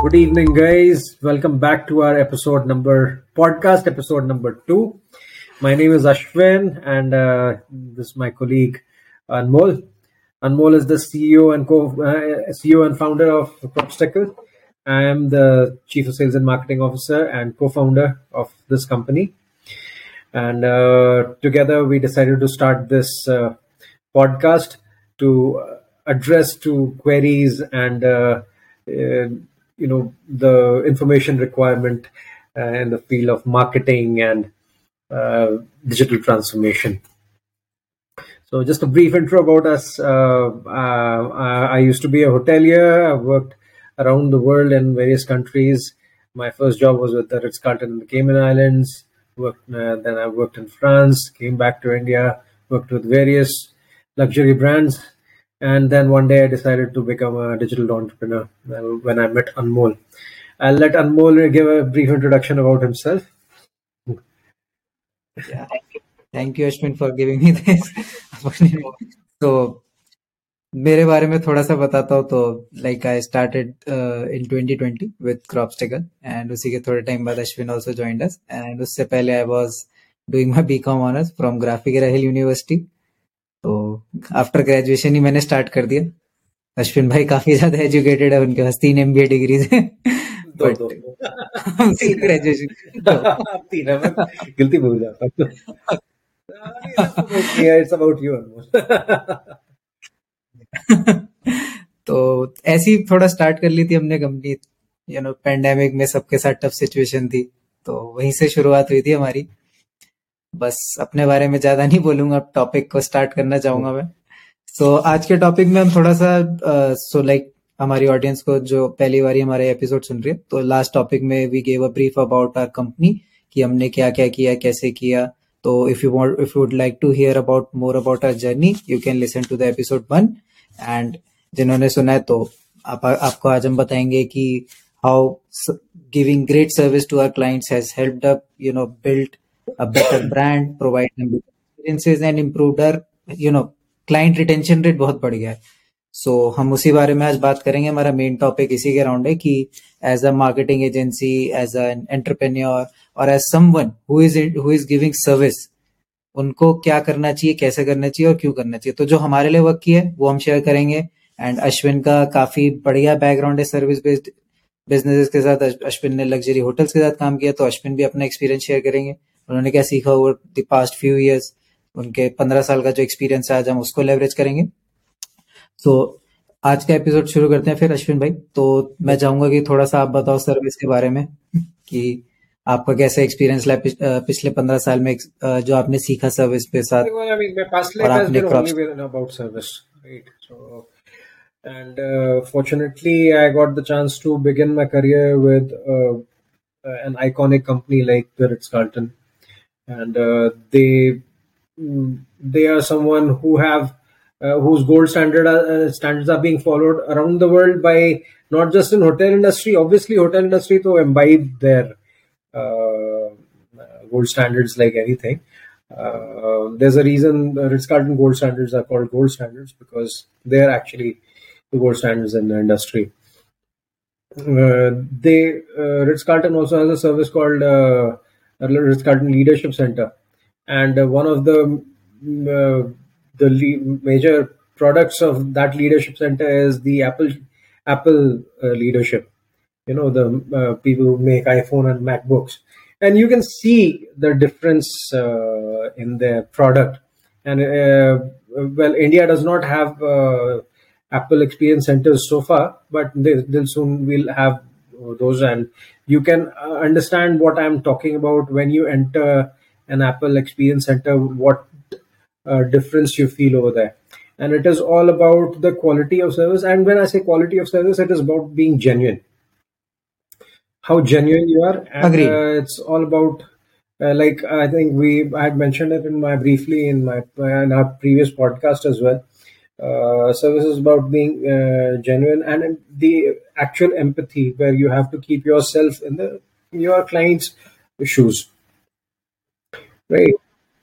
Good evening, guys. Welcome back to our episode number podcast, episode number two. My name is Ashwin, and uh, this is my colleague Anmol. Anmol is the CEO and co uh, CEO and founder of Crobstacle. I am the chief of sales and marketing officer and co-founder of this company. And uh, together, we decided to start this uh, podcast to address to queries and uh, uh, you know the information requirement uh, in the field of marketing and uh, digital transformation. So, just a brief intro about us. Uh, uh, I used to be a hotelier. I've worked around the world in various countries. My first job was with the Ritz Carlton in the Cayman Islands. Worked, uh, then I worked in France. Came back to India. Worked with various luxury brands and then one day I decided to become a digital entrepreneur uh, when I met Anmol. I'll let Anmol give a brief introduction about himself. Yeah. Thank you, Ashwin, for giving me this opportunity. So, मेरे बारे में थोड़ा सा बताता हूँ तो like I started in 2020 with क्रॉपस्टिकल and उसी के थोड़े टाइम बाद Ashwin also joined us and उससे पहले I was doing my BCom honours from Graphic Era Hill University तो आफ्टर ग्रेजुएशन ही मैंने स्टार्ट कर दिया। अश्विन भाई काफ़ी ज़्यादा एजुकेटेड है उनके पास तीन एमबीए डिग्रीज है। दो, ग्रेजुएशन तीन है गिल्टी भूल जाता इट्स अबाउट यू तो ऐसी थोड़ा स्टार्ट कर ली थी हमने कंपनी यू नो पेंडेमिक में सबके साथ टफ सिचुएशन थी तो वहीं से शुरुआत हुई थी हमारी। बस अपने बारे में ज़्यादा नहीं बोलूँगा टॉपिक को स्टार्ट करना चाहूँगा मैं। So, आज के टॉपिक में हम थोड़ा सा सो लाइक हमारी ऑडियंस को जो पहली बार हमारे एपिसोड सुन रही है तो लास्ट टॉपिक में we gave a brief about our company कि हमने क्या क्या किया कैसे किया। तो if you want if you would like to hear about more about our journey you can listen to the episode one and जिन्होंने सुना है तो आप आपको आज हम बताएँगे कि how giving great service to our clients has helped up you know build a better brand, provide them experiences and improved our, you know, client retention rate बहुत बढ़ गया है। सो so, हम उसी बारे में आज बात करेंगे। हमारा मेन टॉपिक इसी के अराउंड है कि as a marketing agency as an entrepreneur और as someone who is who is giving service उनको क्या करना चाहिए कैसे करना चाहिए और क्यों करना चाहिए। तो जो हमारे लिए वर्क किया है वो हम शेयर करेंगे। एंड अश्विन का काफ़ी बढ़िया बैकग्राउंड है सर्विस बेस्ड बिज़नेस के साथ। अश्विन ने लग्जरी होटल्स के साथ काम किया तो अश्विन भी अपना एक्सपीरियंस शेयर करेंगे। उन्होंने क्या सीखा over the past few years उनके पंद्रह साल का जो एक्सपीरियंस है आज हम उसको लेवरेज करेंगे। तो आज का एपिसोड शुरू करते हैं फिर अश्विन भाई। तो मैं चाहूँगा कि थोड़ा सा आप बताओ सर्विस के बारे में कि आपका कैसा एक्सपीरियंस रहा पिछले पंद्रह साल में जो आपने सीखा सर्विस के साथ? और आपने right? So and uh, fortunately I got the chance to begin my career with uh, an iconic company like the Ritz Carlton and uh, they mm, they are someone who have uh, whose gold standard uh, standards are being followed around the world by not just in hotel industry obviously hotel industry to imbibe their uh, gold standards like anything uh, there's a reason the Ritz-Carlton gold standards are called gold standards because they're actually the gold standards in the industry. Uh, they Ritz-Carlton also has a service called Ritz Carlton Leadership Center, and uh, one of the mm, uh, the le- major products of that leadership center is the Apple Apple uh, leadership. You know the people who make iPhone and MacBooks, and you can see the difference in their product. And well, India does not have Apple experience centers so far, but they, will soon will have those and you can uh, understand what i'm talking about when you enter an apple experience center what uh, difference you feel over there. And it is all about the quality of service and when i say quality of service it is about being genuine. How genuine you are and Agreed. Uh, it's all about uh, like i think we i had mentioned it in my briefly in my in our previous podcast as well uh, service is about being uh, genuine and the actual empathy where you have to keep yourself in the your client's shoes. Right.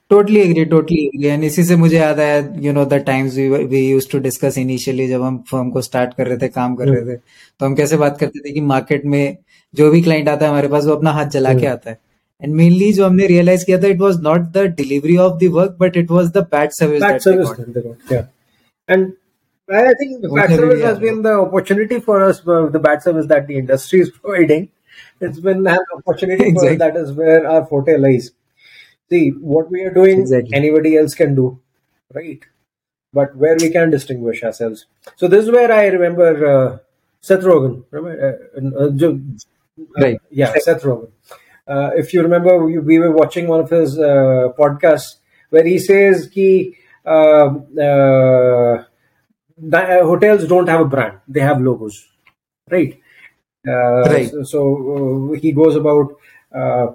Totally agree totally agree and इसी से मुझे याद आया you know the times we used to discuss initially जब हम firm को start कर रहे थे काम कर रहे थे। तो हम कैसे बात करते थे कि मार्केट में जो भी क्लाइंट आता है हमारे पास वो अपना हाथ जला के आता है। एंड मेनली जो हमने रियलाइज़ किया था it was not the delivery of the work but it was the bad service and I think the bad service has been the opportunity for us. The bad service that the industry is providing, it's been an opportunity for Exactly. us. That is where our forte lies. See what we are doing. Exactly. Anybody else can do, right? But where we can distinguish ourselves. So this is where I remember uh, Seth Rogen. Remember, uh, uh, uh, Right. yeah, Seth Rogen. Uh, if you remember, we, we were watching one of his uh, podcasts where he says ki, um, uh, uh, hotels don't have a brand; they have logos, right? Uh, Right. So, so uh, he goes about uh,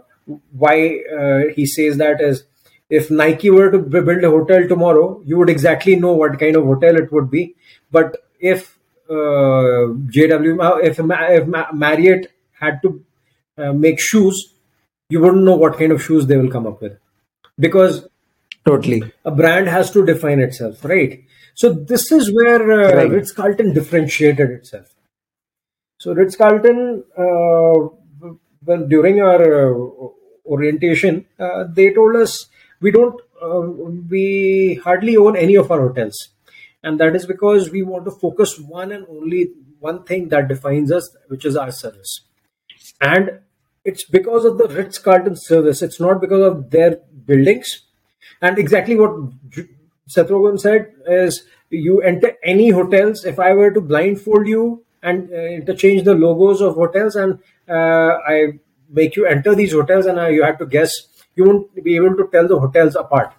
why uh, he says that is if Nike were to build a hotel tomorrow, you would exactly know what kind of hotel it would be. But if uh, JW, uh, if, if Marriott had to uh, make shoes, you wouldn't know what kind of shoes they will come up with because Totally. A brand has to define itself, right? So this is where uh, right. Ritz Carlton differentiated itself. So Ritz Carlton, uh, well, during our uh, orientation, uh, they told us we don't, uh, we hardly own any of our hotels, and that is because we want to focus one and only one thing that defines us, which is our service, and it's because of the Ritz Carlton service. It's not because of their buildings and exactly what Seth Rogen said is, you enter any hotels. If I were to blindfold you and uh, interchange the logos of hotels, and uh, I make you enter these hotels, and uh, you have to guess, you won't be able to tell the hotels apart.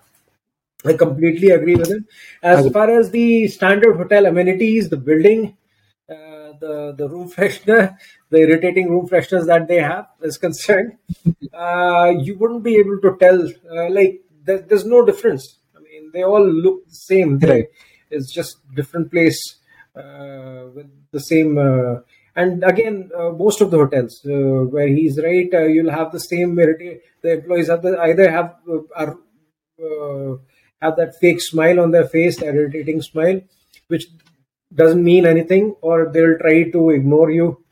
I completely agree with him. As far as the standard hotel amenities, the building, uh, the the room freshener, the irritating room fresheners that they have is concerned, uh, you wouldn't be able to tell. Uh, like there, there's no difference. I mean, they all look the same. Right. It's just different place uh, with the same. Uh, and again, uh, most of the hotels uh, where he's right, uh, you'll have the same. The employees have the, either have uh, are uh, have that fake smile on their face, that irritating smile, which doesn't mean anything, or they'll try to ignore you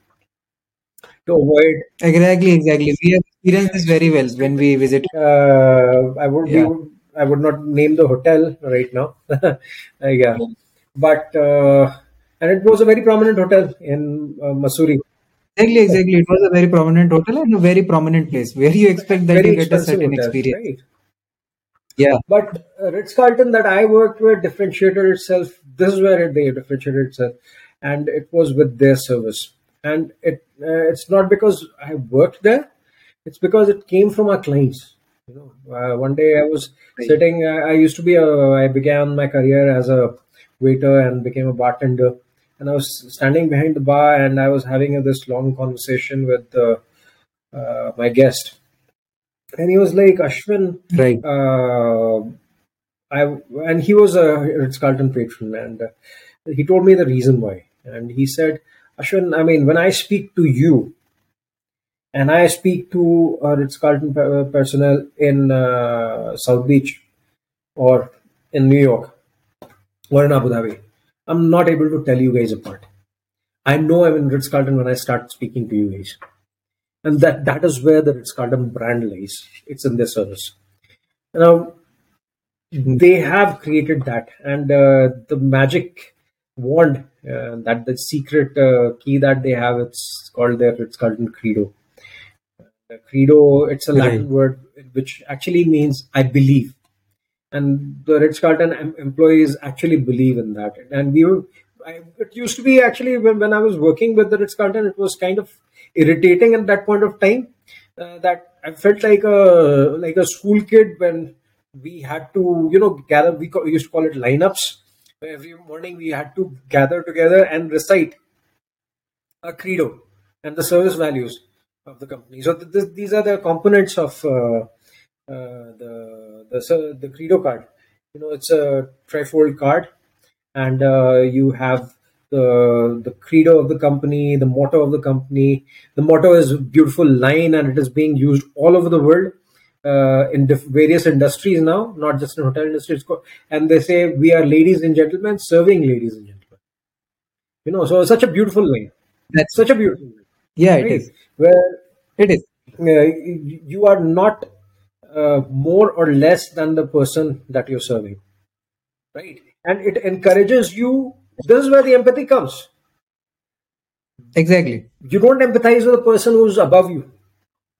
to avoid. Exactly, exactly. We have experienced this very well when we visit. Uh, I would Yeah. be, I would not name the hotel right now. uh, yeah, but uh, and it was a very prominent hotel in uh, Missouri. Exactly, exactly. It was a very prominent hotel and a very prominent place where you expect that very you get a certain hotel, experience. right? Yeah, But uh, Ritz Carlton that I worked with differentiated itself. This is where it, they differentiated itself, and it was with their service. And it uh, it's not because I worked there; it's because it came from our clients. You know, uh, one day I was Right. sitting. I, I used to be a. I began my career as a waiter and became a bartender. And I was standing behind the bar, and I was having this long conversation with uh, uh, my guest, and he was like, "Ashwin, right. uh, I and he was a Ritz Carlton patron, and uh, he told me the reason why. And he said, Ashwin, I mean, when I speak to you, and I speak to uh, Ritz Carlton personnel in uh, South Beach or in New York or in Abu Dhabi, I'm not able to tell you guys apart. I know I'm in Ritz Carlton when I start speaking to you guys. And that, that is where the Ritz Carlton brand lies. It's in their service. Now, they have created that and uh, the magic wand uh, that the secret uh, key that they have it's called their it's called credo credo it's a latin Right. word which actually means i believe. And the ritz carlton em- employees actually believe in that. And we were I, it used to be actually when, when i was working with the ritz carlton it was kind of irritating at that point of time uh, that i felt like a like a school kid when we had to you know gather we co- used to call it lineups every morning we had to gather together and recite a credo and the service values of the company so th- th- these are the components of uh, uh, the the the credo card you know it's a trifold card and uh, you have the the credo of the company the motto of the company the motto is a beautiful line and it is being used all over the world uh, in diff- various industries now, not just in hotel industry. And they say we are ladies and gentlemen serving ladies and gentlemen. You know, so such a beautiful line. That's such a beautiful way. Yeah, right? it is. Where it is. Uh, you are not uh, more or less than the person that you're serving, right? And it encourages you. This is where the empathy comes. Exactly. You don't empathize with the person who's above you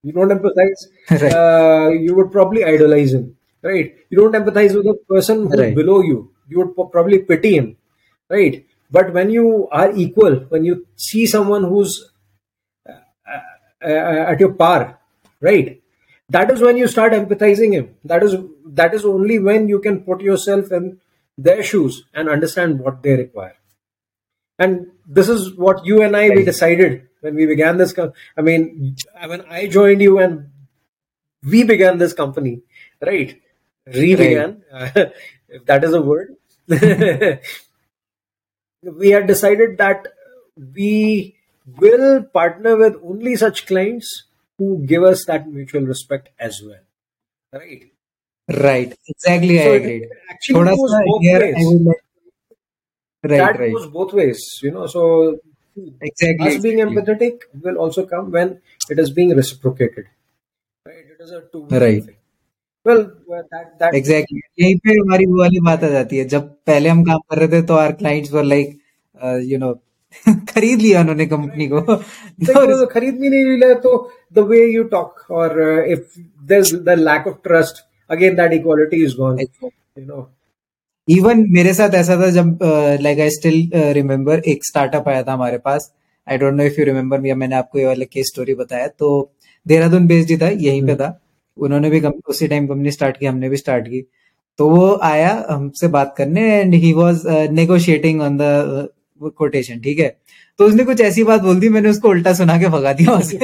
you don't empathize. right. uh, you would probably idolize him, right? You don't empathize with the person who's right. below you. You would probably pity him, right? But when you are equal, when you see someone who's uh, uh, at your par, right? That is when you start empathizing him. That is that is only when you can put yourself in their shoes and understand what they require. And this is what you and I we decided when we began this. I mean, when I joined you and we began this company, right? Re-began, right. if that is a word. we had decided that we will partner with only such clients who give us that mutual respect as well. Right? Right. Exactly. So I agree. Actually, goes both ways. Right, that right. goes both ways. You know, so exactly us being empathetic will also come when it is being reciprocated right it is a two right well that that exactly यहीं पे हमारी वो वाली बात आ जाती है जब पहले हम काम कर रहे थे तो our clients were like you know खरीद लिया उन्होंने कंपनी को। तो खरीद भी नहीं लिया तो द वे यू टॉक और if there the lack of trust again that equality is gone you know even मेरे साथ ऐसा था जब लाइक आई स्टिल रिमेम्बर एक स्टार्टअप आया था हमारे पास। I don't know if you remember या मैंने आपको ये वाले केस स्टोरी बताया। तो देहरादून बेस्ड ही था यहीं पे हम्म। था। उन्होंने भी उसी टाइम कंपनी स्टार्ट की हमने भी स्टार्ट की। तो वो आया हमसे बात करने and he was negotiating on the quotation ठीक है? तो उसने कुछ ऐसी बात बोल दी मैंने उसको उल्टा सुना के भगा दिया उसे।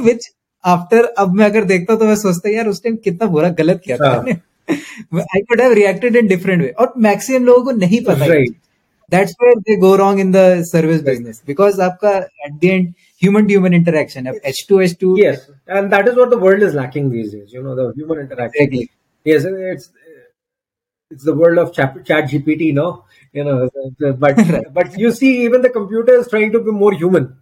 विच आफ्टर अब मैं अगर देखता तो मैं सोचता यार उस टाइम कितना बुरा गलत किया था। I could have reacted in different way और मैक्सिमम लोगों को नहीं पता right. That's where they go wrong in the service business because आपका at the end human to human interaction h to h2 yes. And that is what the world is lacking these days you know the human interaction. Exactly. yes it's it's the world of chat, chat gpt no you know but right. but you see even the computer is trying to be more human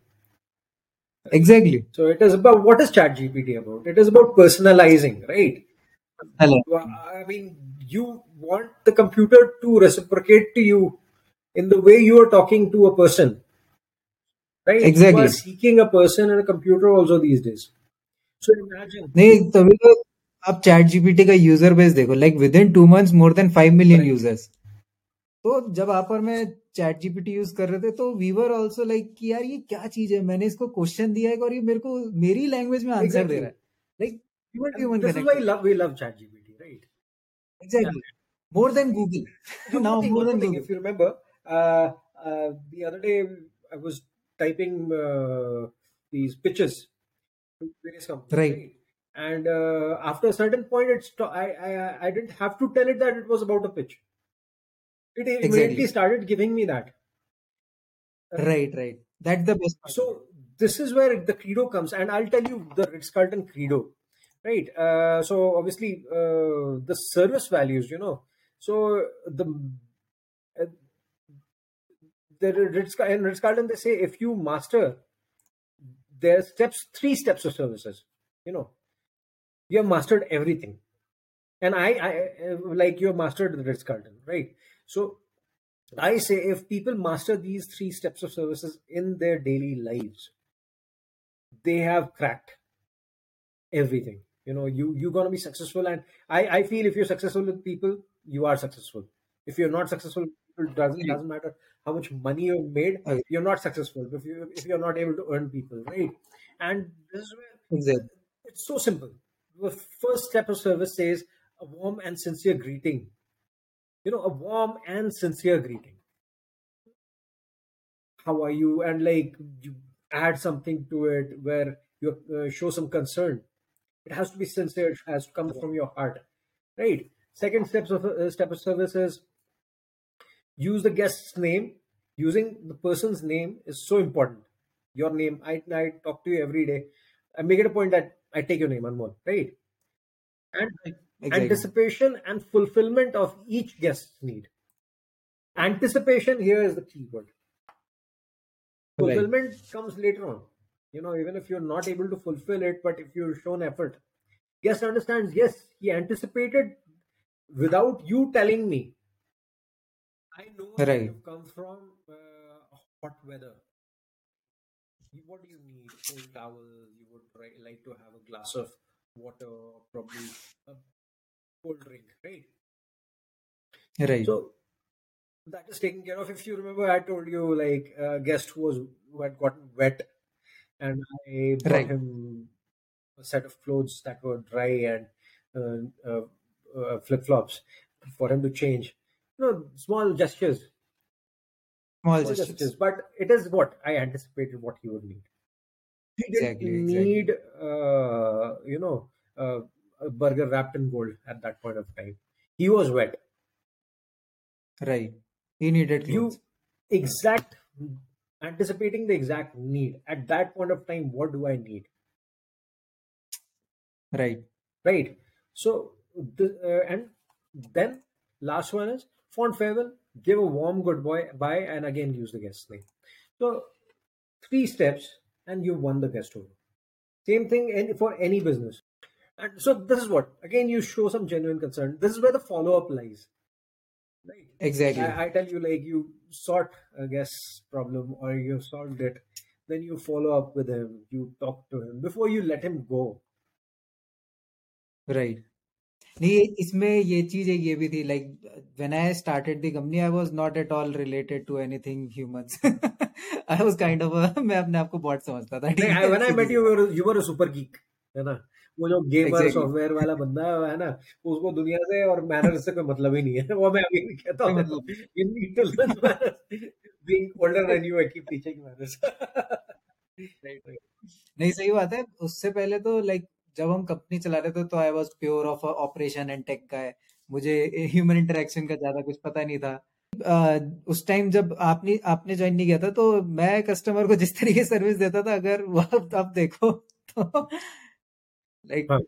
exactly so it is about what is chat gpt about it is about personalizing right Hello. I mean, you want the computer to reciprocate to you in the way you are talking to a person. Right? Exactly. You are seeking a person and a computer also these days. So imagine. नहीं तभी तो अब chat GPT का user base देखो like within two month more than five million users तो जब आप और मैं चैट जीपीटी यूज़ कर रहे थे तो वी वर ऑल्सो लाइक कि यार ये क्या चीज़ है? मैंने इसको क्वेश्चन दिया है और ये मेरे को मेरी लैंग्वेज में आंसर exactly. दे रहा है। Like human to human this is why love we love ChatGPT right exactly more than Google now more than Google if you remember the other day I was typing these pitches to various companies right And uh, after a certain point, it's I, I I didn't have to tell it that it was about a pitch. It exactly. immediately started giving me that. Right, right. That's the best. Part. So this is where the credo comes, and I'll tell you the Ritz Carlton credo right uh, so obviously uh, the service values you know so the uh, the Ritz, in Ritz Carlton they say if you master there steps three steps of services you know you have mastered everything. And I, I like you have mastered the Ritz Carlton right? So I say if people master these three steps of services in their daily lives they have cracked everything. You know you you're going to be successful. And i i feel if you're successful with people you are successful. If you're not successful it doesn't doesn't matter how much money you've made you're not successful. If you if you're not able to earn people right? And this is where exactly. it's so simple the first step of service says a warm and sincere greeting you know a warm and sincere greeting how are you and like you add something to it where you uh, show some concern it has to be sincere. It has to come from your heart, right? Second steps of uh, step of service is use the guest's name. Using the person's name is so important. Your name. I I talk to you every day. I make it a point that I take your name, Anmol, right? and exactly. anticipation and fulfillment of each guest's need. Anticipation here is the key word. Fulfillment right. comes later on. You know, even if you're not able to fulfill it, but if you've shown effort, guest understands. Yes, he anticipated without you telling me. I know right. you come from uh, hot weather what do you need? Cold towels. You would like to have a glass of water, probably a cold drink, right? Right. So that is taken care of. If you remember, I told you like a guest who was who had gotten wet, and I brought right. him a set of clothes that were dry and uh, uh, uh, flip flops for him to change. You know, small gestures Small gestures. But it is what I anticipated what he would need. He didn't need, exactly. uh, you know, uh, a burger wrapped in gold at that point of time. He was wet. Right. He needed clothes. You exact anticipating the exact need at that point of time. What do I need? Right. Right. So, the, uh, and then last one is font farewell give a warm goodbye and again use the guest name. So three steps and you've won the guest over. Same thing for any business. And so this is what again you show some genuine concern. This is where the follow up lies. Right. Exactly. I, I, tell you like you sort a guest problem or you solved it, then you follow up with him, you talk to him before you let him go. Right. नहीं इसमें ये चीज़ एक ये भी थी like when I started the company I was not at all related to anything humans I was kind of मैं अपने आप को बॉट समझता था when I met you you were a super geek है ना? वो जो गेमर सॉफ्टवेयर वाला बंदा है ना उसको दुनिया से और मैनर से कोई मतलब ही नहीं है। वो मैं अभी भी कहता हूँ मतलब you need to learn manners being older than you I keep teaching manners नहीं सही बात है उससे पहले तो लाइक जब हम कंपनी चला रहे थे तो I was pure of operation and tech का है मुझे ह्यूमन इंटरेक्शन का ज़्यादा कुछ पता नहीं था Uh, उस टाइम जब आपने आपने ज्वाइन नहीं किया था तो मैं कस्टमर को जिस तरीके सर्विस देता था अगर वो अब देखो तो लाइक हाँ।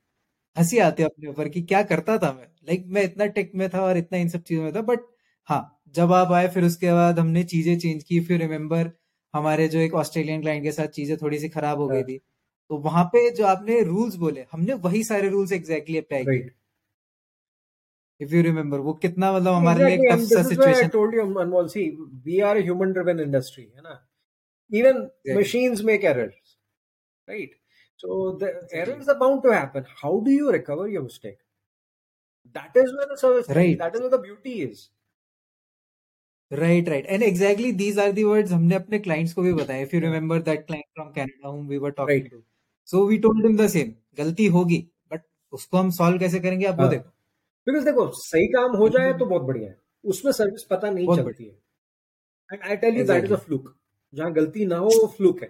हँसी आती है अपने ऊपर कि क्या करता था मैं लाइक like, मैं इतना टेक में था और इतना इन सब चीज़ों में था बट हाँ जब आप आए फिर उसके बाद हमने चीज़ें चेंज की फिर रिमेम्बर हमारे जो एक ऑस्ट्रेलियन क्लाइंट के साथ चीज़ें थोड़ी सी खराब हो गई हाँ। थी तो वहाँ पे जो आपने रूल्स बोले हमने वही सारे रूल्स एग्जैक्टली अप्लाई किए। इफ़ यू रिमेम्बर वो कितना मतलब हमारे लिए टफ सा situation told you Anmol see we are human driven industry है ना? Even machines make errors right so the errors are bound to happen how do you recover your mistake that is where the service right that is where the beauty is right right and exactly these are the words हमने अपने clients को भी बताया if you remember that client from Canada whom we were talking to so we told him the same गलती होगी but उसको हम solve कैसे करेंगे? आप वो हाँ। देखो। बिकॉज़ देखो सही काम हो जाए तो बहुत बढ़िया है। उसमें सर्विस पता नहीं चलती है। And I tell you that is a fluke जहाँ गलती ना हो वो फ्लूक है।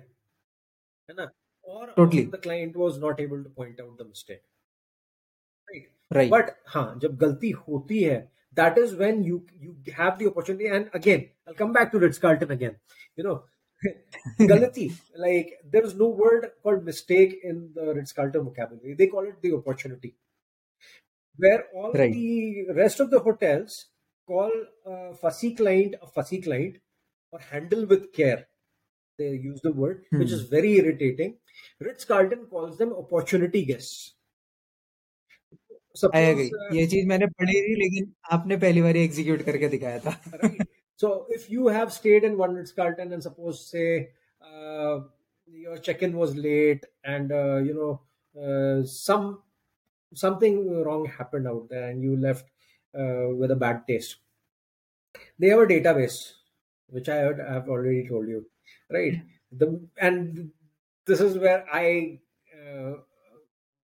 है ना? और totally the client was not able to point out the mistake right but हाँ जब गलती होती है that is when you you have the opportunity. And again i'll come back to ritz carlton again. You know Galati, like there is no word called mistake in the Ritz Carlton vocabulary. They call it the opportunity. Where all right. the rest of the hotels call a fussy client a fussy client or handle with care. They use the word, hmm. which is very irritating. Ritz Carlton calls them opportunity guests. Suppose, uh, ये चीज मैंने पढ़ी थी लेकिन आपने पहली बार execute करके दिखाया था right. So if you have stayed in one Ritz Carlton and suppose say uh, your check-in was late and uh, you know uh, some something wrong happened out there and you left uh, with a bad taste, they have a database which I have already told you, right? The and this is where I, uh,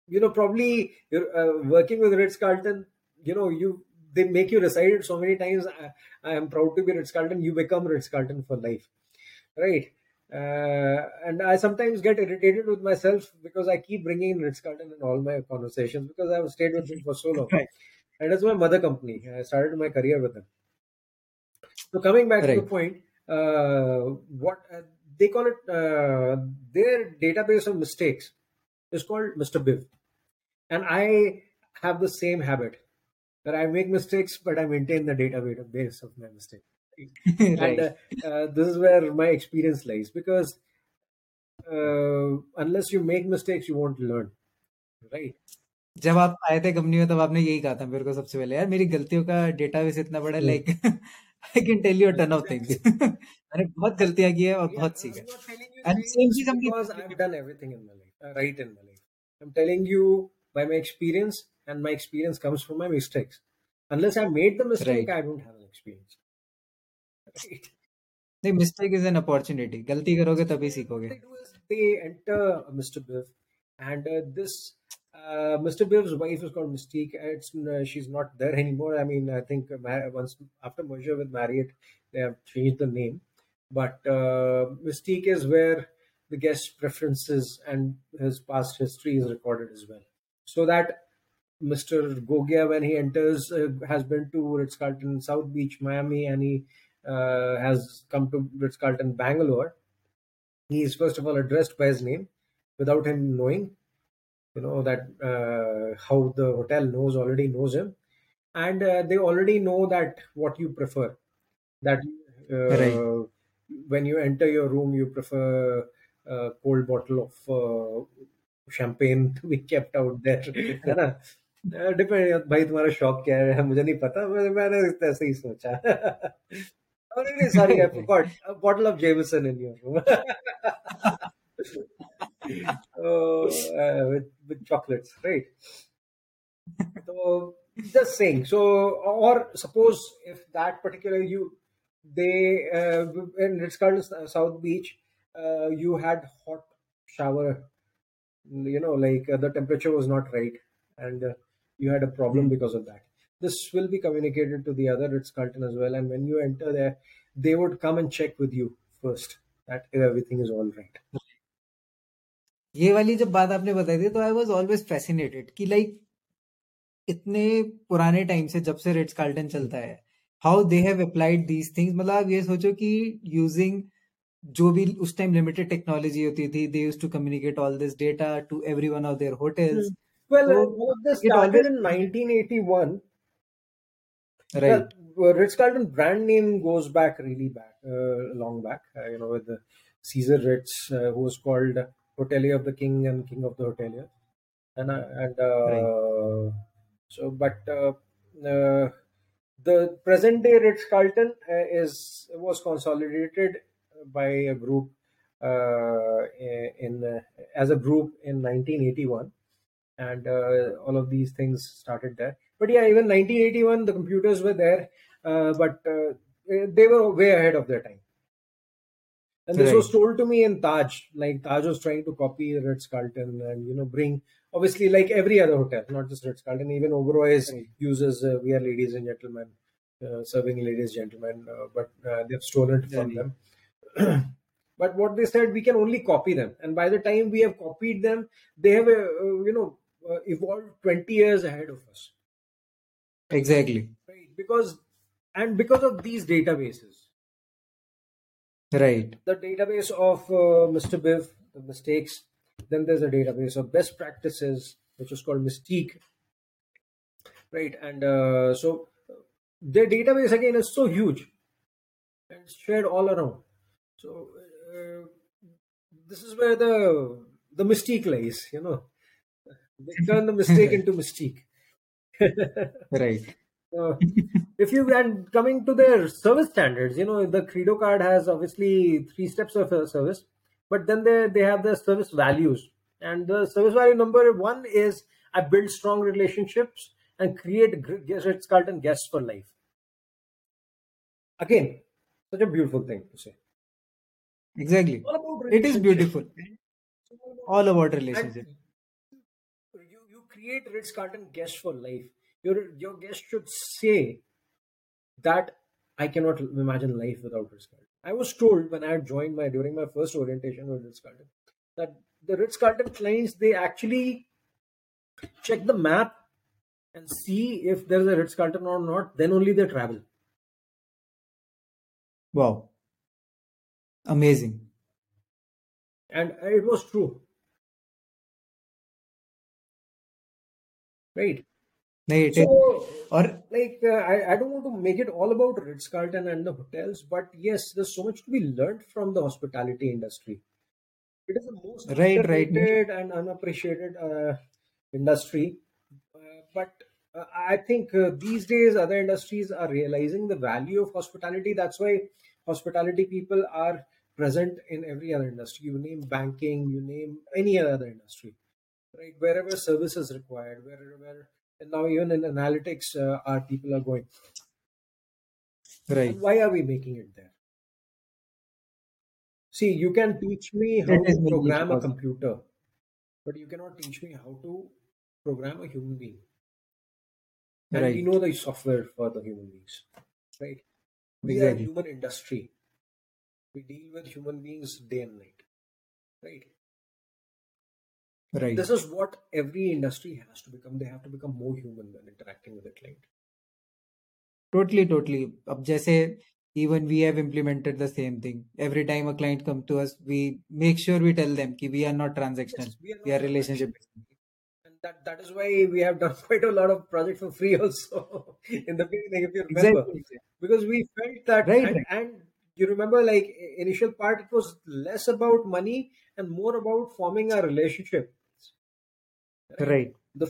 you know, probably you're uh, working with Ritz Carlton, you know, you they make you reside so many times. I, I am proud to be Ritz Carlton. You become Ritz Carlton for life, right? Uh, and I sometimes get irritated with myself because I keep bringing Ritz Carlton in all my conversations because I've stayed with them for so long. Right. And it's my mother company. I started my career with them. So coming back right. to the point, uh, what uh, they call it, uh, their database of mistakes is called Mr. Biv, and I have the same habit that I make mistakes, but I maintain the database of my mistakes. right. And uh, uh, this is where my experience lies because uh, unless you make mistakes, you won't learn. Right. जब आप आए थे company में तब आपने यही कहा था मेरे को सबसे पहले यार मेरी गलतियों का डेटाबेस इतना बड़ा like I can tell you a ton of things मैंने बहुत गलतियां की है और बहुत सीखा एंड सेम चीज हम because I've done everything in my life uh, right in my life I'm telling you by my experience and my experience comes from my mistakes. Unless I made the mistake, right. I don't have an experience. Right. The mistake is an opportunity. Galti karoge tabhi sikhoge. They enter uh, Mr. Biv, and uh, this uh, Mr. Biv's wife is called Mystique. It's, uh, she's not there anymore. I mean, I think uh, once after merger with Marriott, they have changed the name. But uh, Mystique is where the guest preferences and his past history is recorded as well. So that Mr. Gogia, when he enters, uh, has been to Ritz Carlton South Beach, Miami, and he uh, has come to Ritz Carlton Bangalore. He is first of all addressed by his name without him knowing you know that uh, how the hotel knows already knows him and uh, they already know that what you prefer that uh, right. when you enter your room you prefer a cold bottle of uh, champagne to be kept out there depend भाई तुम्हारा शौक क्या है मुझे नहीं पता मैंने ऐसे ही सोचा sorry I forgot a bottle of Jameson in your room uh, with, with chocolates, right? so just saying. So, or suppose if that particular you, they uh, in Ritz Carlton South Beach, uh, you had hot shower. You know, like uh, the temperature was not right, and uh, you had a problem because of that. This will be communicated to the other Ritz Carlton as well, and when you enter there, they would come and check with you first that everything is all right. ये वाली जब बात आपने बताई थी तो I was always fascinated कि like इतने पुराने टाइम से जब से रिट्स कार्ल्टन चलता है how they have applied these things मतलब आप ये सोचो कि यूजिंग जो भी उस टाइम लिमिटेड टेक्नोलॉजी होती थी they use to communicate all this data to every one of their hotels well, so, uh, this started in 1981. Right. The Ritz Carlton brand name goes back really back, uh, long back. Uh, you know, with the Caesar Ritz, uh, who was called hotelier of the king and king of the hotelier and uh, and uh, right. so but uh, the present day Ritz Carlton is was consolidated by a group in as a group in 1981 and uh, all of these things started there. But yeah, even 1981, the computers were there, uh, but uh, they were way ahead of their time. And this right. was told to me in Taj. Like Taj was trying to copy Ritz Carlton and you know bring obviously like every other hotel, not just Ritz Carlton. Even Oberoi's right. uses uh, "We are ladies and gentlemen," uh, serving ladies and gentlemen, uh, but uh, they've stolen it from them. but what they said, we can only copy them, and by the time we have copied them, they have uh, you know evolved twenty years ahead of us. Exactly. Right, because and because of these databases Right. The database of uh, Mr. Biv, the mistakes. Then there's a database of best practices, which is called Mystique. Right. And uh, so their database again is so huge and shared all around. So uh, this is where the the mystique lies, you know. They turn the mistake into mystique. right. Uh, if you and coming to their service standards, you know the Credo card has obviously three steps of a service, but then they they have the service values, and the service value number one is I build strong relationships and create Ritz Carlton guests for life. Again, such a beautiful thing to say. Exactly. It is beautiful. All about relationship. And you you create Ritz Carlton guests for life your your guest should say that I cannot imagine life without Ritz Carlton. I was told when I joined my during my first orientation with Ritz Carlton that the Ritz Carlton clients they actually check the map and see if there's a Ritz Carlton or not. Then only they travel. Wow, amazing! And it was true. Right so or like uh, I, I don't want to make it all about Ritz Carlton and the hotels, but yes, there's so much to be learned from the hospitality industry. It is the most right, right, and unappreciated uh, industry. Uh, but uh, I think uh, these days other industries are realizing the value of hospitality. That's why hospitality people are present in every other industry. You name banking, you name any other industry, right? Wherever service is required, wherever and now even in analytics, uh, our people are going. Right. And why are we making it there? See, you can teach me how to program a computer, but you cannot teach me how to program a human being. And right. we know the software for the human beings, right? We exactly. are human industry. We deal with human beings day and night, right? Right. This is what every industry has to become. They have to become more human when interacting with the client. Totally, totally. Ab jaise even we have implemented the same thing. Every time a client comes to us, we make sure we tell them that we are not transactional. Yes, we are, we are relationship. And that, that is why we have done quite a lot of projects for free also in the beginning, if you remember. Exactly. Because we felt that right, and, and you remember like initial part it was less about money and more about forming a relationship right. The,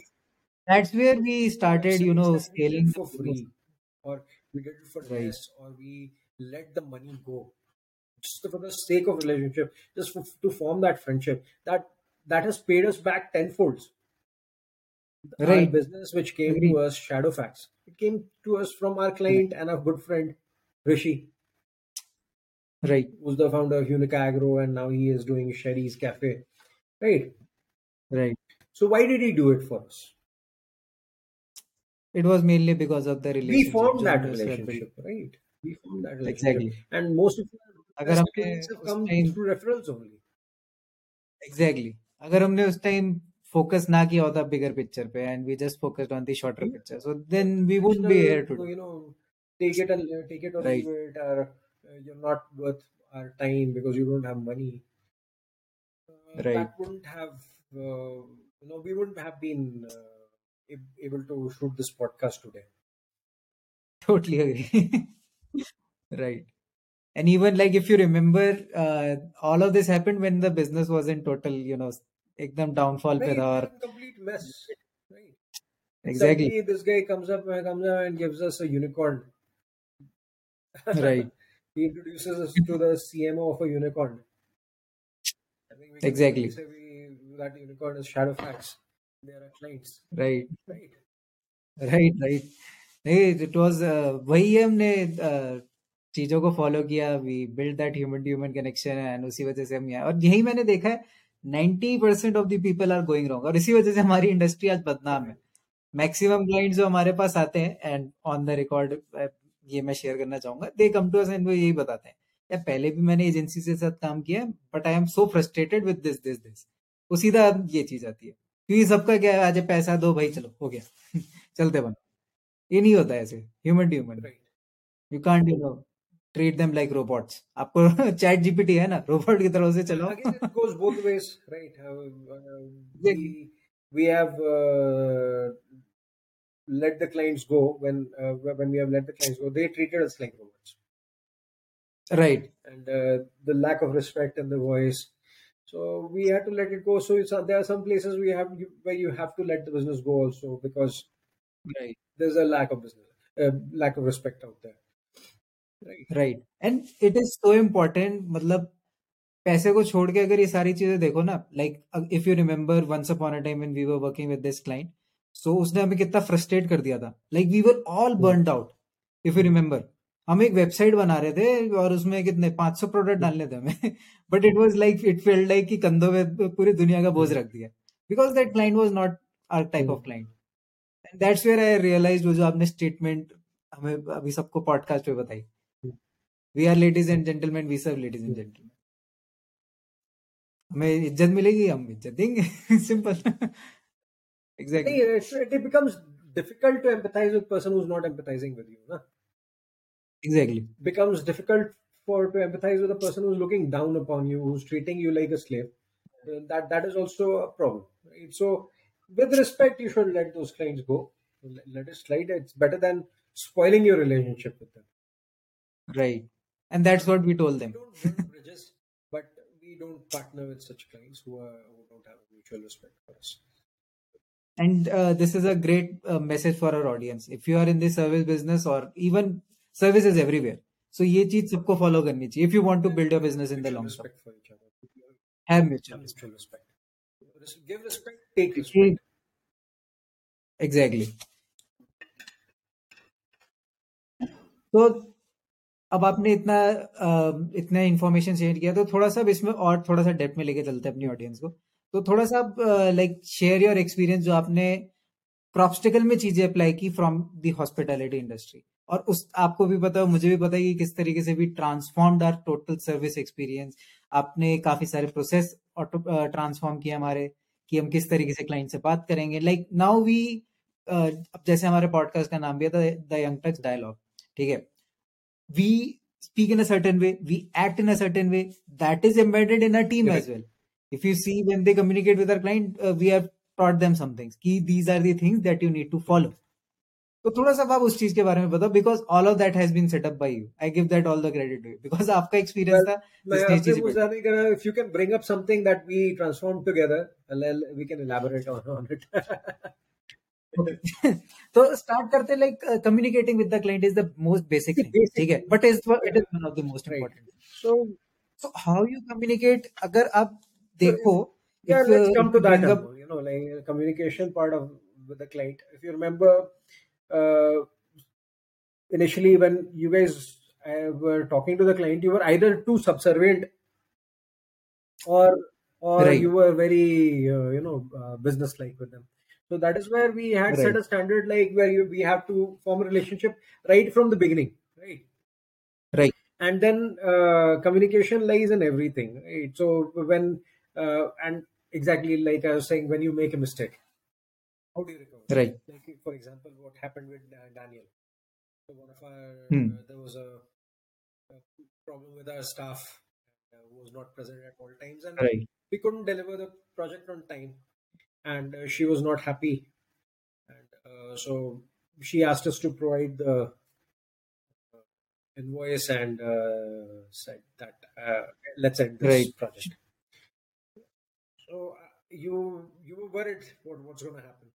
that's where we started you know scaling for free or we did it for right. less or we let the money go. Just for the sake of relationship just for, to form that friendship. That that has paid us back tenfold. Right. our business which came to us shadowfax. It came to us from our client and our good friend rishi. Right. Who's the founder of unica agro and now he is doing sherry's cafe. Right right so why did he do it for us? It was mainly because of the relationship. We formed that relationship, right? We formed that relationship. Exactly. And most of our clients have come time, through referrals only. Exactly. अगर हमने उस time focus ना किया होता bigger picture पे and we just focused on the shorter picture so then we would be here to you know take it and take it or right. leave it or uh, you're not worth our time because you don't have money uh, right that wouldn't have uh, you know, we wouldn't have been uh, able to shoot this podcast today. Totally agree. right. And even like if you remember, uh, all of this happened when the business was in total, you know, ekdam downfall right, or complete mess. Right. Exactly. Suddenly this guy comes up, comes up and gives us a unicorn. right. he introduces us to the CMO of a unicorn. exactly that unicorn is Shadowfax. They are clients. Right. Right. Right. Right. नहीं it was वही हमने uh, चीज़ों को follow किया we build that human to human connection and उसी वजह से हम यहाँ और यही मैंने देखा है ninety percent of the people are going wrong और इसी वजह से हमारी इंडस्ट्री आज बदनाम है मैक्सिमम क्लाइंट जो हमारे पास आते हैं एंड ऑन द रिकॉर्ड ये मैं शेयर करना चाहूँगा दे कम टू अस एंड वो यही बताते हैं या पहले भी मैंने एजेंसी से साथ काम किया but I am so frustrated with this this this वो सीधा ये चीज़ आती है। क्योंकि सबका क्या है आज पैसा दो भाई चलो हो गया। चलते बन ये नहीं होता ऐसे। Human to human you can't do no treat them like robots आपको चैट जीपीटी है ना? रोबोट की तरह से चलो। Right right and the lack of respect in the voice so we had to let it go. So there are some places we have where you have to let the business go also because right. there's a lack of business, uh, lack of respect out there. Right. Right. And it is so important. मतलब पैसे को छोड़ के अगर ये सारी चीजें देखो ना like if you remember once upon a time when we were working with this client so उसने हमें कितना फ्रस्ट्रेट कर दिया था like we were all burned out if you remember हम एक वेबसाइट बना रहे थे और उसमें कितने 500 प्रोडक्ट डालने थे हमें। But it was like it felt like कि कंधों पे पूरी दुनिया का बोझ रख दिया। Because that client was not our type of client and that's where I realise वो जो आपने स्टेटमेंट हमें अभी सबको पॉडकास्ट पे बताई। We are ladies and gentleman we serve ladies and gentleman हमें इज़्ज़त मिलेगी हम इज़्ज़त देंगे। Simple exactly. it, it becomes difficult to empathize with person who's not empathizing with you na? Exactly. becomes difficult for to empathize with a person who's looking down upon you who's treating you like a slave uh, that that is also a problem right? so with respect you should let those clients go. Let it slide. It's better than spoiling your relationship with them. Right. And that's what we told them. We don't bridges but we don't partner with such clients who are who don't have mutual respect for us. And uh, this is a great uh, message for our audience. If you are in the service business or even services everywhere so ये चीज़ सबको follow करनी चाहिए if you want to build a business in the long term respect give respect take respect exactly तो अब आपने इतना इतना इन्फॉर्मेशन शेयर किया तो थोड़ा सा इसमें और थोड़ा सा डेप्थ में लेके चलते हैं अपनी ऑडियंस को। तो थोड़ा सा लाइक शेयर योर एक्सपीरियंस जो आपने प्रॉपस्टिकल में चीज़ें अप्लाई की फ्रॉम द हॉस्पिटैलिटी इंडस्ट्री और उस आपको भी पता मुझे भी पता है कि किस तरीके से भी transformed are total service experience आपने काफ़ी सारे प्रोसेस ट्रांसफॉर्म किए हमारे कि हम किस तरीके से क्लाइंट से बात करेंगे। लाइक नाउ वी अब जैसे हमारे पॉडकास्ट का नाम भी है द यंग टच डायलॉग ठीक है? We speak in a certain way we act in a certain way that is embedded in a team as well if you see when they communicate with our client uh, we have taught them some things कि these are the things that you need to follow. तो थोड़ा सा आप उस चीज़ के बारे में बताओ because all of that has been set up by you I give that all the credit to you because आपका एक्सपीरियंस था मैं आपसे पूछना नहीं कर if you can bring up something that we transform together we can elaborate on on it तो start करते like communicating with the client is the most basic ठीक है? But is it is one of the most important so so how you communicate अगर आप देखो yeah let's come to that you know like communication part of with the client. If you remember uh, initially when you guys uh, were talking to the client you were either too subservient or or right. you were very uh, you know uh, business like with them. So that is where we had right. set a standard like where you, we have to form a relationship right from the beginning right? Right. And then uh, communication lies in everything right? So when uh, and exactly like I was saying, when you make a mistake, how do you recover? Right. Like for example, what happened with uh, Daniel. So one of our Hmm. uh, there was a, a problem with our staff uh, who was not present at all times, and Right. we couldn't deliver the project on time, and uh, she was not happy, and uh, so she asked us to provide the uh, invoice and uh, said that uh, let's end this Right. project. So uh, you you were worried what what's going to happen,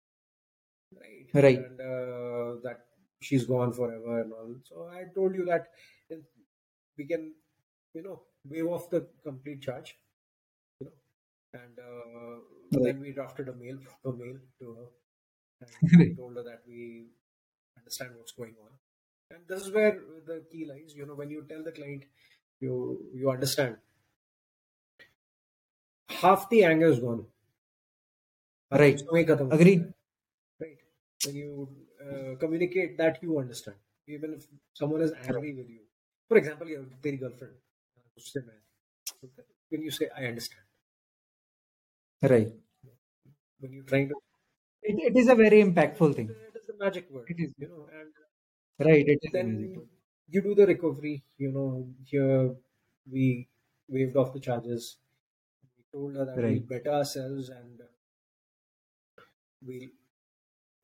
right? Right. And uh, that she's gone forever and all. So I told you that we can, you know, waive off the complete charge, you know. And uh, right. then we drafted a mail, a mail to her, and told her that we understand what's going on. And this is where the key lies. You know, when you tell the client, you you understand. Half the anger is gone. Right. Agreed you uh, communicate that you understand, even if someone is angry with you. For example, your teri girlfriend, when you say "I understand," right? When you're trying to, it, it is a very impactful thing. It is the magic word. It is, you know, and right. It is then you do the recovery. You know, here we waived off the charges. We told her that right. we better ourselves and we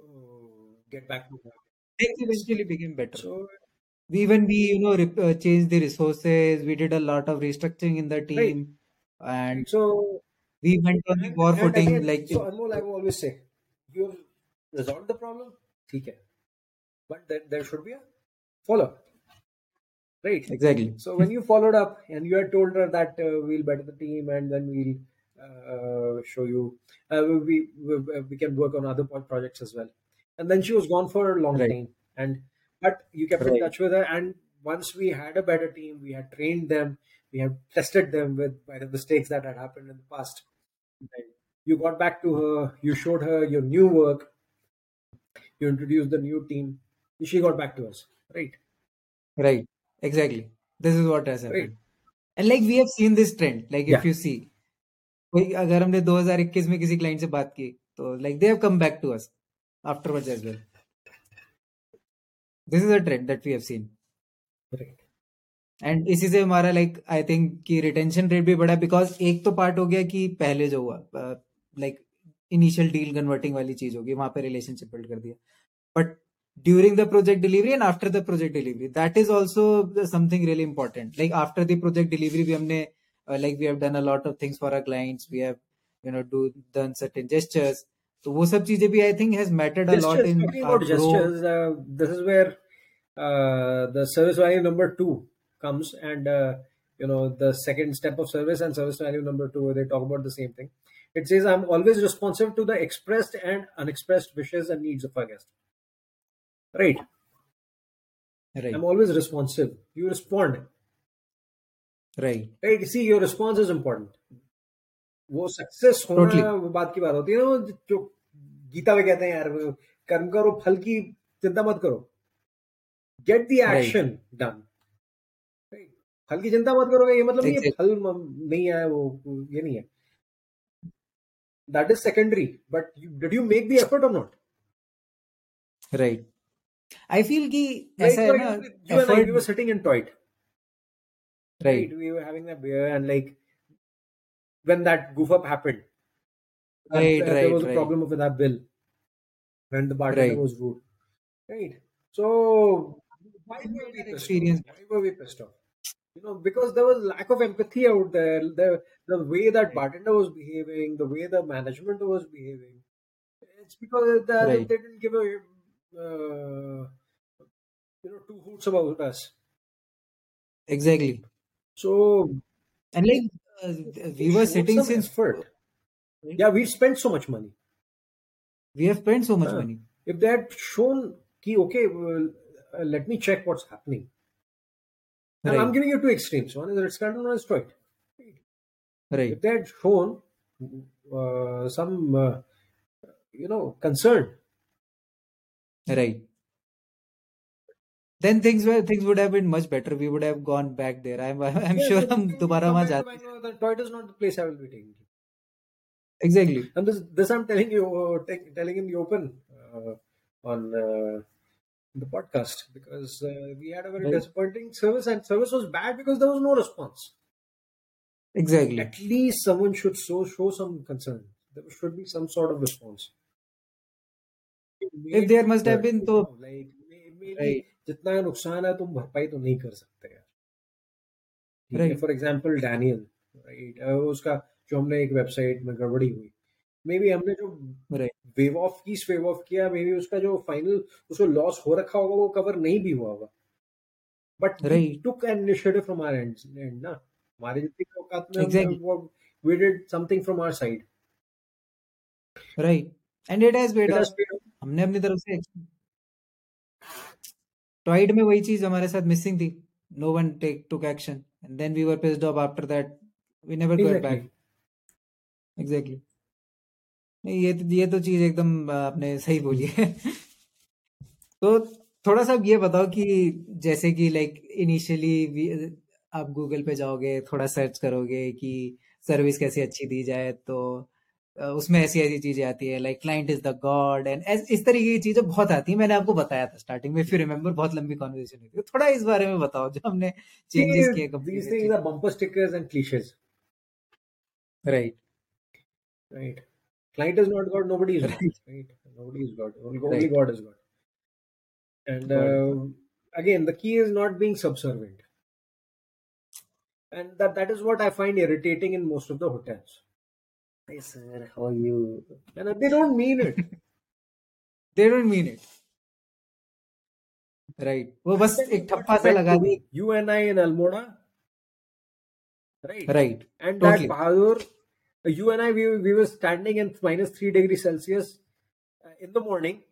uh, get back to that. Things eventually became better. So, we when we you know rep- uh, changed the resources, we did a lot of restructuring in the team, right. and so we went on the war footing. Again, like so, Anmol, I always say, you've resolved the problem, okay, but then there should be a follow up. Right. Exactly. So when you followed up and you had told her that uh, we'll better the team and then we'll show you, uh, we, we we can work on other projects as well. And then she was gone for a long Right. time, and but you kept in touch with her. And once we had a better team, we had trained them, we had tested them with by the mistakes that had happened in the past. And you got back to her, you showed her your new work, you introduced the new team. She got back to us, right? Right. Exactly. This is what has happened. Right. And like we have seen this trend. Like if you see, कोई अगर हमने 2021 में किसी client से बात की तो like they have come back to us afterwards as well this is a trend that we have seen and इसी से हमारा लाइक आई थिंक कि रिटेंशन रेट भी बढ़ा बिकॉज़ एक तो पार्ट हो गया कि पहले जो हुआ लाइक इनिशियल डील कन्वर्टिंग वाली चीज़ होगी वहाँ पे रिलेशनशिप बिल्ड कर दिया। But during the project delivery and after the project delivery that is also something really important like after the project delivery भी हमने uh, like we have done a lot of things for our clients we have you know do done certain gestures so वो सब चीजें भी I think has mattered a lot in about gestures uh, this is where uh, the service value number two comes and uh, you know the second step of service and service value number two they talk about the same thing it says i'm always responsive to the expressed and unexpressed wishes and needs of our guest right right i'm always responsive you respond Right. Right see your response is important. वो success होना totally. बात की बात होती है ना जो गीता में कहते हैं यार कर्म करो फल की चिंता मत करो। गेट द एक्शन डन फल की चिंता मत करोगे ये मतलब ये फल नहीं आया वो ये नहीं है। That is secondary but did you make the effort or not right I feel कि ऐसा है ना you and I we were sitting in right. right. We were having a beer, and like when that goof up happened, right, uh, right, there was a problem with that bill when the bartender was rude, right? So why were we? Why were we pissed off? You know, because there was lack of empathy out there. The the way that bartender was behaving, the way the management was behaving, it's because the, right. they didn't give a uh, you know two hoots about us. Exactly so and like uh, we were sitting since effort. yeah we've spent so much money we have spent so much money if they had shown key okay well, uh, let me check what's happening Right. I'm giving you two extremes. One is Ritz Carlton, one is the Toit. Right. If they had shown uh, some, uh, you know, concern. Right then things were things would have been much better. We would have gone back there. I'm I'm sure I'm Dubara ma jate. Toyota is not the place I will be taking you. Exactly. And this this I'm telling you uh, telling in the open uh, on uh, the podcast because uh, we had a very right. disappointing service and service was bad because there was no response. Exactly. At least someone should show show some concern. There should be some sort of response. If there must have been, though, like right. जितना नुकसान है तुम भरपाई तो नहीं कर सकते यार। फॉर एग्जांपल डैनियल राइट उसका जो हमने एक वेबसाइट में गड़बड़ी हुई। मे बी हमने जो वेव ऑफ़ की वेव ऑफ़ किया मे बी उसका जो फाइनल उसको लॉस हो रखा होगा वो कवर नहीं भी हुआ होगा। But took an initiative from our end end ना? हमारे जितनी औकात में we did something from our side right. And it has paid off हमने अपनी तरफ़ से टॉइड में वही चीज़ हमारे साथ मिसिंग थी। No one take took action and then we were pissed off after that we never got back exactly नहीं ये तो ये तो चीज़ एकदम आपने सही बोली है। तो थोड़ा सा ये बताओ कि जैसे कि लाइक इनिशियली आप गूगल पे जाओगे थोड़ा सर्च करोगे कि सर्विस कैसे अच्छी दी जाए तो उसमें ऐसी ऐसी चीज़ें आती है like client is the god and इस तरीके की चीज़ें बहुत आती है। मैंने आपको बताया था स्टार्टिंग में फिर रिमेम्बर बहुत लंबी कॉन्वर्सेशन हुई थी। तो थोड़ा इस बारे में बताओ जो हमने चेंजेस किए right right client is not god nobody is god Hey sir, how are you? And they don't mean it. they don't mean it. Right. वो बस एक ठप्पा सा लगा दी. You and I in Almora. Right. Right. And totally. that Bahadur you and I, we, we were standing in minus 3 degrees Celsius uh, in the morning,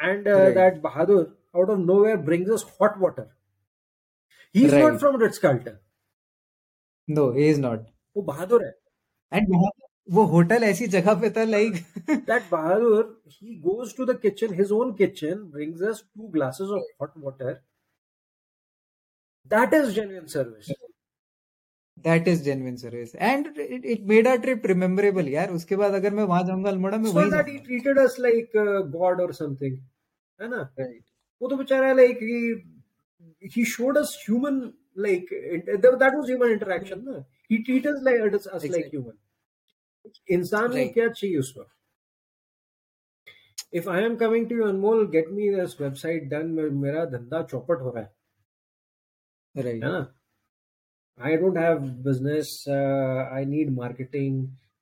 and uh, right. that Bahadur out of nowhere brings us hot water. He's right. not from Ritz Carlton. No, he is not. वो बहादुर है and वो hotel ऐसी जगह पे था like that Bahadur he goes to the kitchen his own kitchen brings us two glasses of hot water that is genuine service that is genuine service and it made our trip rememberable यार उसके बाद अगर मैं वहाँ जाऊँगा अल्मोड़ा में वही that he treated us like god और समथिंग है ना राइट वो तो बेचारा like he showed us human like that was human interaction ना he treated us like us like human इंसान को क्या चाहिए उस वक्त if I am coming to you, Anmol, get me this website done. मेरा धंधा चौपट हो रहा है right है ना I don't have business. Uh, I need marketing.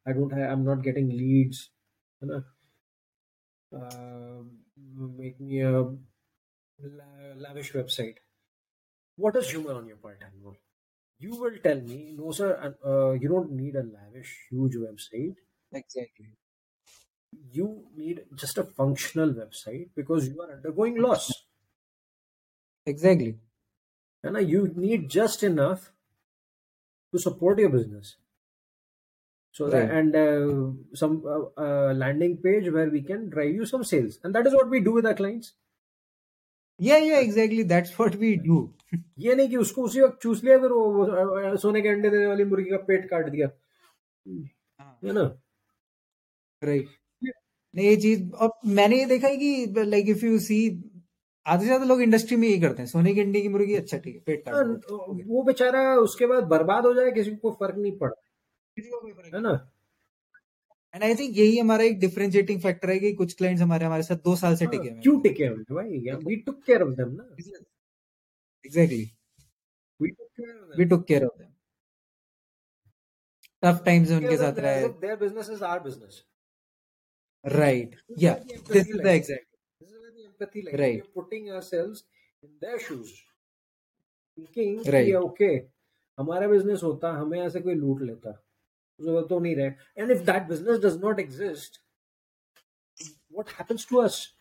I don't have. I'm not getting leads. है ना uh, make me a la- lavish website. What is humor on your part, Anmol? you will tell me, no, sir. Uh, you don't need a lavish, huge website. exactly You need just a functional website because you are undergoing loss. exactly And you need just enough to support your business. So that, and uh, some uh, uh, landing page where we can drive you some sales, and that is what we do with our clients. Yeah yeah exactly. That's what we do. ये नहीं कि उसको उसी वक्त चूस लिया फिर वो वो, सोने के अंडे देने वाली मुर्गी का पेट काट दिया। है। ना? राइट नहीं ये चीज़ और मैंने ये देखा है कि लाइक इफ़ यू सी आधे से ज़्यादा लोग इंडस्ट्री में यही करते हैं। सोने की अंडी की मुर्गी अच्छा ठीक है पेट काट हाँ, वो बेचारा उसके बाद बर्बाद हो जाए किसी को फ़र्क नहीं पड़ा है ना? एंड आई थिंक यही हमारा एक डिफरेंशिएटिंग फैक्टर है कि कुछ क्लाइंट्स हमारे हमारे साथ दो साल से हाँ, टिके हुए क्यों टिके हम भाई? We took care of them ना। Exactly we took care of we took care of them tough times उनके साथ रहे। Their business is our business right या this is the exact This is where the empathy lies. Right. We are putting ourselves in their shoes. Thinking, Right. कि okay, हमारा business होता हमें ऐसे कोई लूट लेता। ज़रूरत तो नहीं रहे। And if that business does not exist what happens to us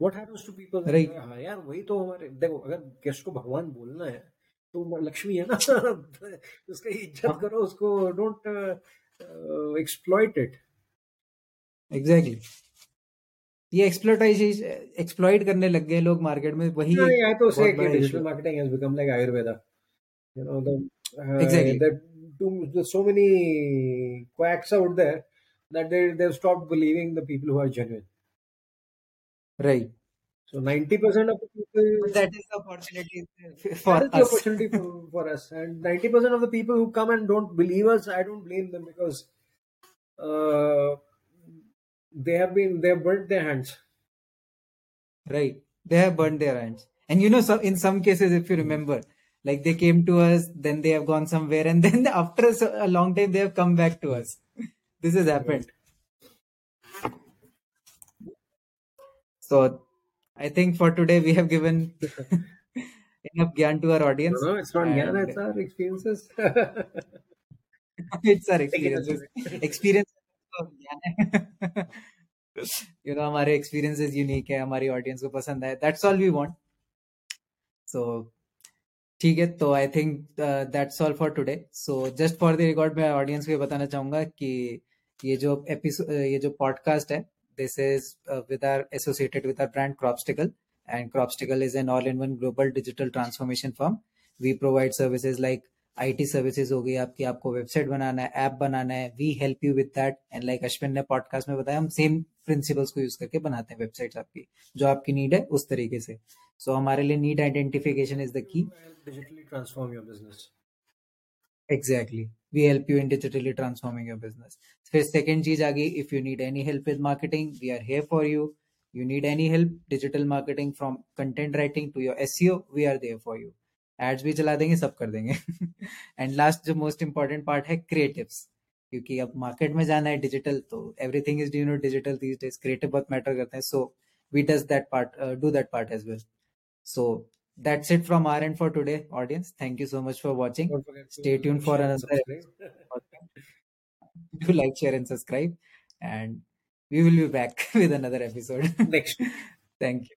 what happens to people Right. हाँ यार वही तो हमारे देखो अगर गेस्ट को भगवान बोलना है तो लक्ष्मी है ना उसका इज़्ज़त हाँ। करो उसको डोंट एक्सप्लॉइट इट एग्जैक्टली ये एक्सप्लोइटेशन एक्सप्लॉइट करने लग गए लोग मार्केट में वही No, एक I to say बहुत बड़ा digital issue. marketing has become too, there's so many quacks out there that they, they've stopped believing the people who are genuine. Right. So 90% of the people. That is the opportunity for that us. opportunity for, for us. And 90% of the people who come and don't believe us, I don't blame them because uh, they have been, they have burnt their hands. Right. They have burnt their hands. And you know, so in some cases, if you remember, like they came to us then they have gone somewhere and then after so- a long time they have come back to us this has happened so i think for today we have given enough gyan to our No, audience no, it's not And- Jnana, it's our experiences. it's our Take it as experiences experience तो ज्ञान है you know हमारे experiences unique है हमारी audience को पसंद है that's all we want so ठीक है तो I think that's all for today so just for the record मैं ऑडियंस को ये बताना चाहूँगा कि ये जो एपिसोड ये जो पॉडकास्ट है this is with our associated with our brand Cropstickle and Cropstickle is an all-in-one global digital transformation firm. We provide services like IT services हो गई, आपकी, आपको वेबसाइट बनाना है ऐप बनाना है. We help you with that and like Ashwin ने podcast में बताया, हम सेम प्रिंसिपल्स को यूज़ करके बनाते हैं वेबसाइट्स आपकी, जो आपकी नीड है, उस तरीके से। सो so, हमारे लिए need identification is the key digitally transform your business. Exactly we help you in digitally transforming your business फिर सेकेंड चीज़ आ गई if you need any help with marketing we are here for you you need any help digital marketing from content writing to your SEO we are there for you. Ads भी चला देंगे सब कर देंगे. And last जो most important part है creatives क्योंकि अब मार्केट में जाना है डिजिटल तो everything is you know digital these days creative बहुत मैटर करते हैं. So we does that part do that part as well so that's it from our end for today audience. Thank you so much for watching. Don't forget to stay tuned for another do like share and subscribe. And we will be back with another episode. Next. thank you